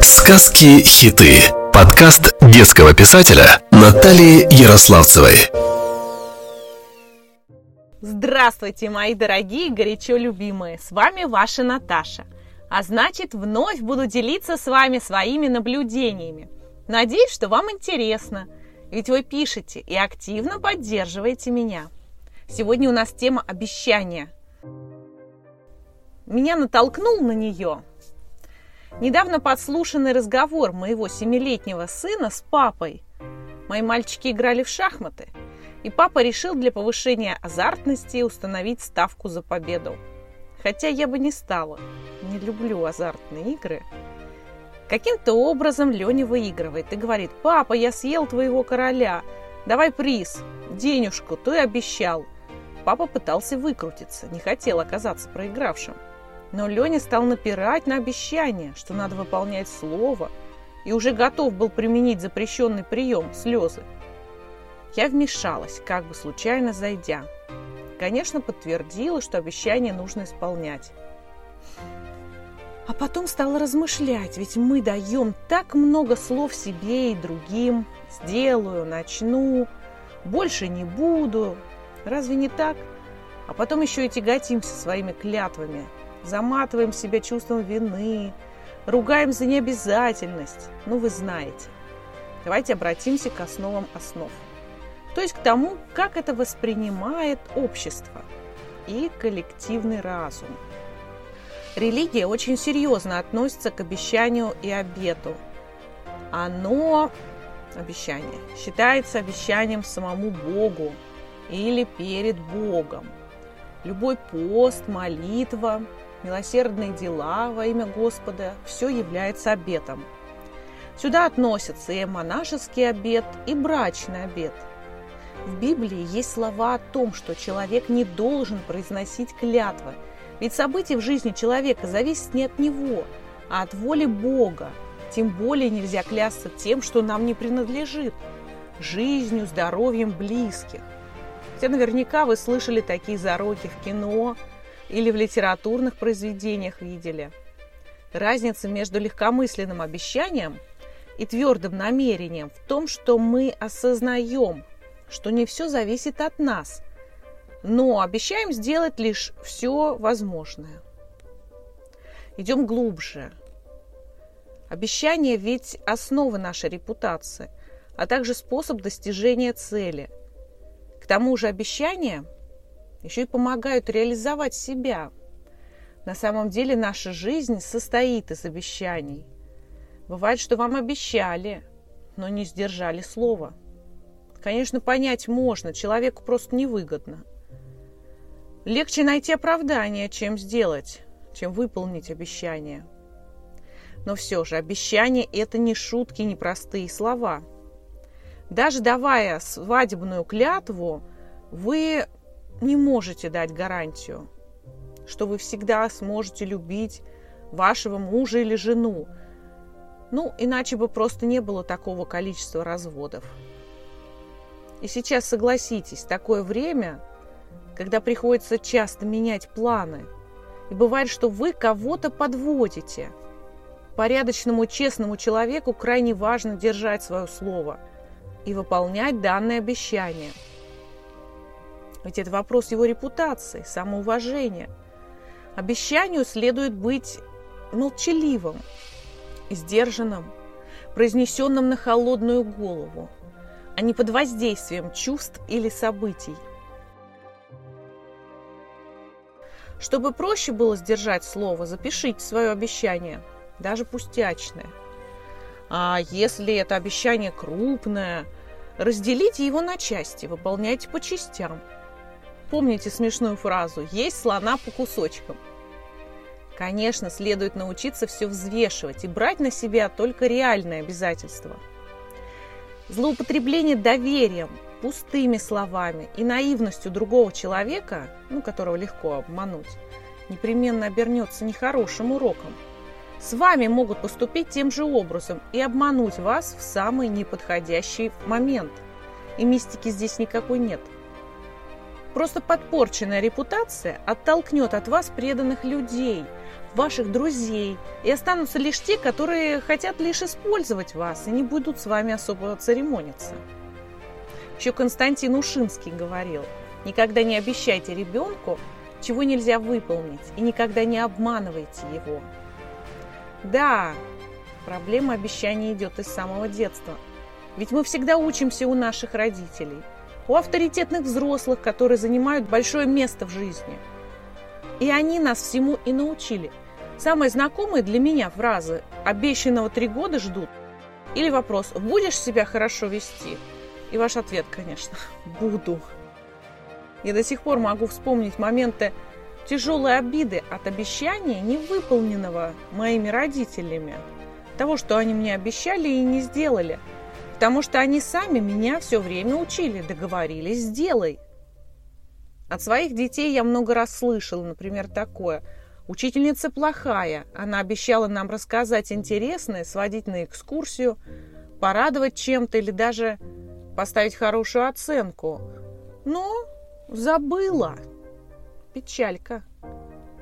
Сказки-хиты. Подкаст детского писателя Натальи Ярославцевой. Здравствуйте, мои дорогие, горячо любимые! С вами ваша Наташа. А значит, вновь буду делиться с вами своими наблюдениями. Надеюсь, что вам интересно, ведь вы пишете и активно поддерживаете меня. Сегодня у нас тема обещания. Меня натолкнул на нее недавно подслушанный разговор моего семилетнего сына с папой. Мои мальчики играли в шахматы, и папа решил для повышения азартности установить ставку за победу. Хотя я бы не стала. Не люблю азартные игры. Каким-то образом Леня выигрывает и говорит, «Папа, я съел твоего короля. Давай приз, денежку, ты обещал». Папа пытался выкрутиться, не хотел оказаться проигравшим. Но Леня стал напирать на обещание, что надо выполнять слово, и уже готов был применить запрещенный прием – слезы. Я вмешалась, как бы случайно зайдя. Конечно, подтвердила, что обещание нужно исполнять. А потом стала размышлять, ведь мы даем так много слов себе и другим. Сделаю, начну, больше не буду. Разве не так? А потом еще и тяготимся своими клятвами – заматываем себя чувством вины, ругаем за необязательность. Ну, вы знаете. Давайте обратимся к основам основ. То есть к тому, как это воспринимает общество и коллективный разум. Религия очень серьезно относится к обещанию и обету. Оно, обещание, считается обещанием самому Богу или перед Богом. Любой пост, молитва, милосердные дела во имя Господа – все является обетом. Сюда относятся и монашеский обет, и брачный обет. В Библии есть слова о том, что человек не должен произносить клятвы, ведь события в жизни человека зависят не от него, а от воли Бога. Тем более нельзя клясться тем, что нам не принадлежит – жизнью, здоровьем близких. Хотя наверняка вы слышали такие зароки в кино, или в литературных произведениях видели. Разница между легкомысленным обещанием и твердым намерением в том, что мы осознаем, что не все зависит от нас, но обещаем сделать лишь все возможное. Идем глубже. Обещание ведь основа нашей репутации, а также способ достижения цели. К тому же обещание – еще и помогают реализовать себя. На самом деле наша жизнь состоит из обещаний. Бывает, что вам обещали, но не сдержали слова. Конечно, понять можно, человеку просто невыгодно. Легче найти оправдание, чем сделать, чем выполнить обещание. Но все же обещание – это не шутки, не простые слова. Даже давая свадебную клятву, вы не можете дать гарантию, что вы всегда сможете любить вашего мужа или жену. Ну, иначе бы просто не было такого количества разводов. И сейчас согласитесь, такое время, когда приходится часто менять планы, и бывает, что вы кого-то подводите. Порядочному, честному человеку крайне важно держать свое слово и выполнять данное обещание – ведь это вопрос его репутации, самоуважения. Обещанию следует быть молчаливым, сдержанным, произнесенным на холодную голову, а не под воздействием чувств или событий. Чтобы проще было сдержать слово, запишите свое обещание, даже пустячное. А если это обещание крупное, разделите его на части, выполняйте по частям – Помните смешную фразу «есть слона по кусочкам». Конечно, следует научиться все взвешивать и брать на себя только реальные обязательства. Злоупотребление доверием, пустыми словами и наивностью другого человека, ну, которого легко обмануть, непременно обернется нехорошим уроком. С вами могут поступить тем же образом и обмануть вас в самый неподходящий момент. И мистики здесь никакой нет – Просто подпорченная репутация оттолкнет от вас преданных людей, ваших друзей, и останутся лишь те, которые хотят лишь использовать вас и не будут с вами особо церемониться. Еще Константин Ушинский говорил, никогда не обещайте ребенку, чего нельзя выполнить, и никогда не обманывайте его. Да, проблема обещаний идет из самого детства. Ведь мы всегда учимся у наших родителей – у авторитетных взрослых, которые занимают большое место в жизни. И они нас всему и научили. Самые знакомые для меня фразы «обещанного три года ждут» или вопрос «будешь себя хорошо вести?» И ваш ответ, конечно, «буду». Я до сих пор могу вспомнить моменты тяжелой обиды от обещания, невыполненного моими родителями. Того, что они мне обещали и не сделали – Потому что они сами меня все время учили, договорились, сделай. От своих детей я много раз слышала, например, такое. Учительница плохая, она обещала нам рассказать интересное, сводить на экскурсию, порадовать чем-то или даже поставить хорошую оценку. Но забыла. Печалька.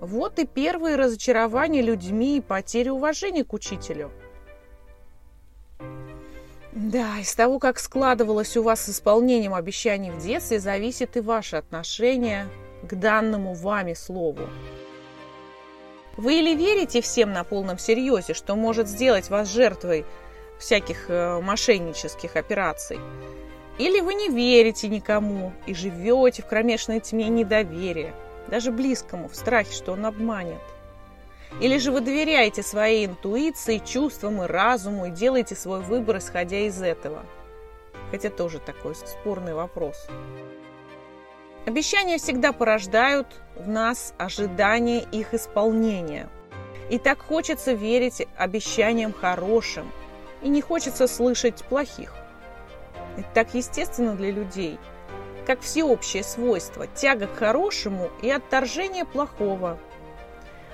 Вот и первые разочарования людьми и потери уважения к учителю – да, из того, как складывалось у вас с исполнением обещаний в детстве, зависит и ваше отношение к данному вами слову. Вы или верите всем на полном серьезе, что может сделать вас жертвой всяких э, мошеннических операций, или вы не верите никому и живете в кромешной тьме недоверия, даже близкому, в страхе, что он обманет. Или же вы доверяете своей интуиции, чувствам и разуму и делаете свой выбор, исходя из этого? Хотя тоже такой спорный вопрос. Обещания всегда порождают в нас ожидание их исполнения. И так хочется верить обещаниям хорошим, и не хочется слышать плохих. Это так естественно для людей, как всеобщее свойство, тяга к хорошему и отторжение плохого –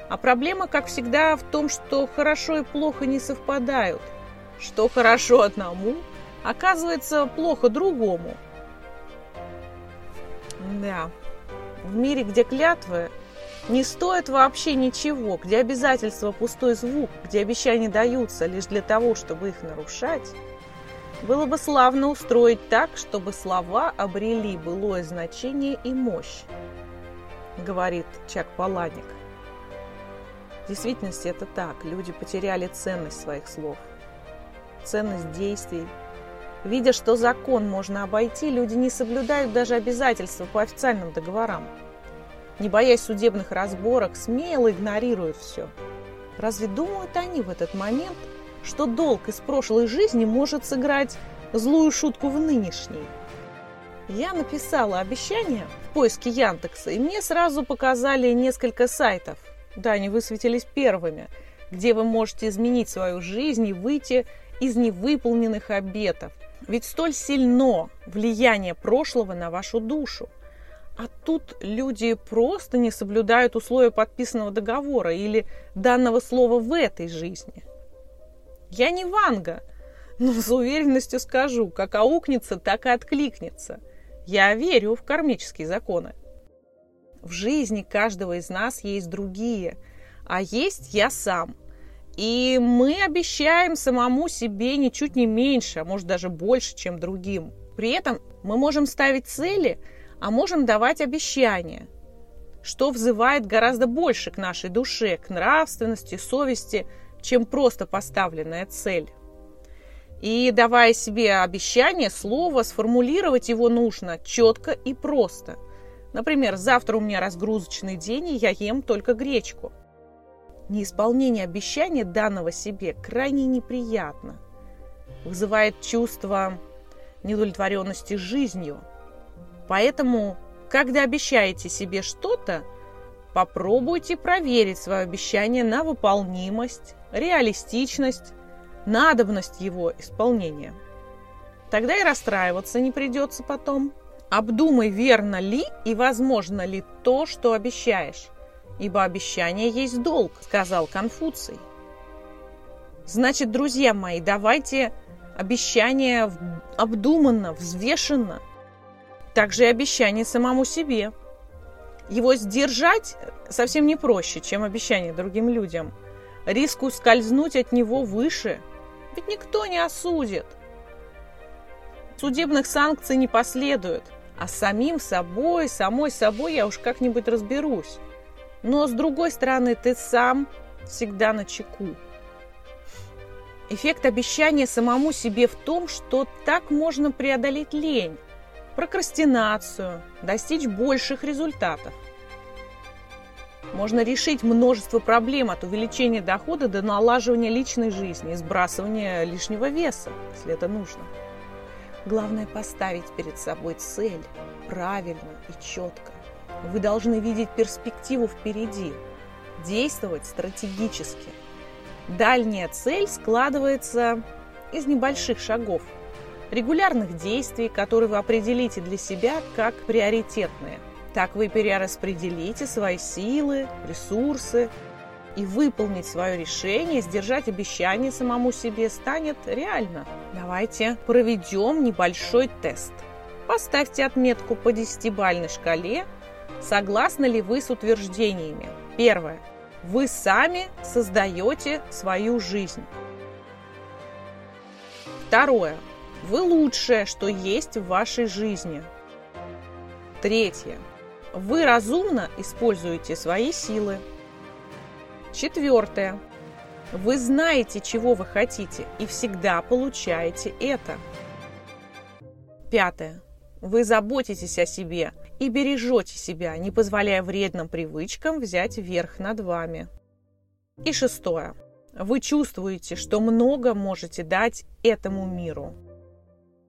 а проблема, как всегда, в том, что хорошо и плохо не совпадают. Что хорошо одному, оказывается плохо другому. Да, в мире, где клятвы не стоят вообще ничего, где обязательства пустой звук, где обещания даются лишь для того, чтобы их нарушать, было бы славно устроить так, чтобы слова обрели былое значение и мощь, говорит Чак Паланик. В действительности это так. Люди потеряли ценность своих слов, ценность действий. Видя, что закон можно обойти, люди не соблюдают даже обязательства по официальным договорам. Не боясь судебных разборок, смело игнорируют все. Разве думают они в этот момент, что долг из прошлой жизни может сыграть злую шутку в нынешней? Я написала обещание в поиске Яндекса, и мне сразу показали несколько сайтов, да, они высветились первыми, где вы можете изменить свою жизнь и выйти из невыполненных обетов. Ведь столь сильно влияние прошлого на вашу душу. А тут люди просто не соблюдают условия подписанного договора или данного слова в этой жизни. Я не Ванга, но с уверенностью скажу, как аукнется, так и откликнется. Я верю в кармические законы. В жизни каждого из нас есть другие, а есть я сам. И мы обещаем самому себе ничуть не меньше, а может даже больше, чем другим. При этом мы можем ставить цели, а можем давать обещания, что взывает гораздо больше к нашей душе, к нравственности, совести, чем просто поставленная цель. И давая себе обещание, слово, сформулировать его нужно четко и просто – Например, завтра у меня разгрузочный день, и я ем только гречку. Неисполнение обещания данного себе крайне неприятно. Вызывает чувство недовлетворенности жизнью. Поэтому, когда обещаете себе что-то, попробуйте проверить свое обещание на выполнимость, реалистичность, надобность его исполнения. Тогда и расстраиваться не придется потом. Обдумай, верно ли и возможно ли то, что обещаешь, ибо обещание есть долг, сказал Конфуций. Значит, друзья мои, давайте обещание обдуманно, взвешенно. также и обещание самому себе. Его сдержать совсем не проще, чем обещание другим людям. Риск ускользнуть от него выше, ведь никто не осудит. Судебных санкций не последует, а самим собой, самой собой я уж как-нибудь разберусь. Но с другой стороны, ты сам всегда на чеку. Эффект обещания самому себе в том, что так можно преодолеть лень, прокрастинацию, достичь больших результатов. Можно решить множество проблем от увеличения дохода до налаживания личной жизни и сбрасывания лишнего веса, если это нужно. Главное поставить перед собой цель правильно и четко. Вы должны видеть перспективу впереди, действовать стратегически. Дальняя цель складывается из небольших шагов, регулярных действий, которые вы определите для себя как приоритетные. Так вы перераспределите свои силы, ресурсы, и выполнить свое решение, сдержать обещание самому себе станет реально. Давайте проведем небольшой тест. Поставьте отметку по десятибальной шкале. Согласны ли вы с утверждениями? Первое. Вы сами создаете свою жизнь. Второе. Вы лучшее, что есть в вашей жизни. Третье. Вы разумно используете свои силы. Четвертое. Вы знаете, чего вы хотите, и всегда получаете это. Пятое. Вы заботитесь о себе и бережете себя, не позволяя вредным привычкам взять верх над вами. И шестое. Вы чувствуете, что много можете дать этому миру.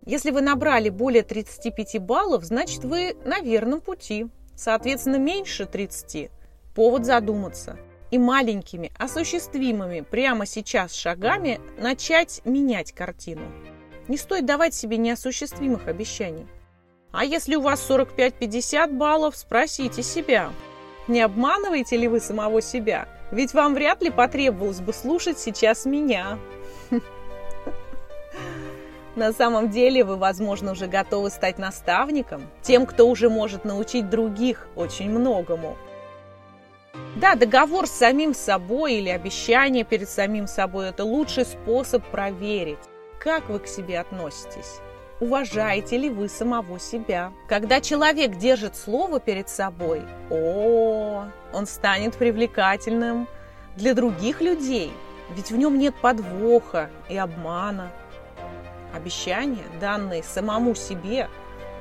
Если вы набрали более 35 баллов, значит вы на верном пути. Соответственно, меньше 30 – повод задуматься – и маленькими, осуществимыми прямо сейчас шагами начать менять картину. Не стоит давать себе неосуществимых обещаний. А если у вас 45-50 баллов, спросите себя, не обманываете ли вы самого себя? Ведь вам вряд ли потребовалось бы слушать сейчас меня. На самом деле вы, возможно, уже готовы стать наставником, тем, кто уже может научить других очень многому. Да, договор с самим собой или обещание перед самим собой – это лучший способ проверить, как вы к себе относитесь. Уважаете ли вы самого себя? Когда человек держит слово перед собой, о, он станет привлекательным для других людей, ведь в нем нет подвоха и обмана. Обещания, данные самому себе,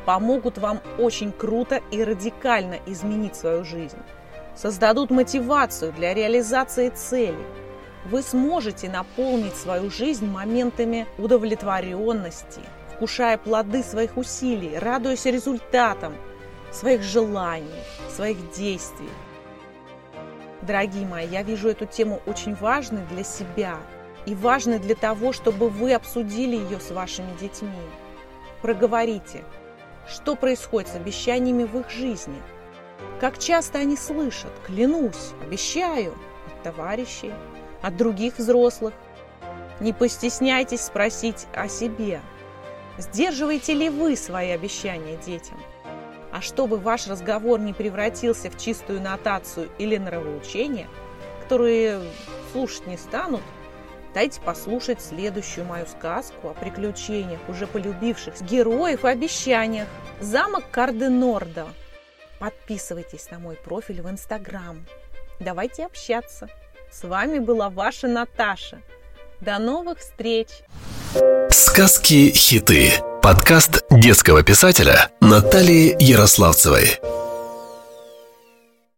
помогут вам очень круто и радикально изменить свою жизнь создадут мотивацию для реализации целей. Вы сможете наполнить свою жизнь моментами удовлетворенности, вкушая плоды своих усилий, радуясь результатам своих желаний, своих действий. Дорогие мои, я вижу эту тему очень важной для себя и важной для того, чтобы вы обсудили ее с вашими детьми. Проговорите, что происходит с обещаниями в их жизни – как часто они слышат, клянусь, обещаю, от товарищей, от других взрослых. Не постесняйтесь спросить о себе. Сдерживаете ли вы свои обещания детям? А чтобы ваш разговор не превратился в чистую нотацию или нравоучение, которые слушать не станут, дайте послушать следующую мою сказку о приключениях уже полюбивших героев и обещаниях. Замок Карденорда Подписывайтесь на мой профиль в Инстаграм. Давайте общаться. С вами была ваша Наташа. До новых встреч! Сказки-хиты. Подкаст детского писателя Натальи Ярославцевой.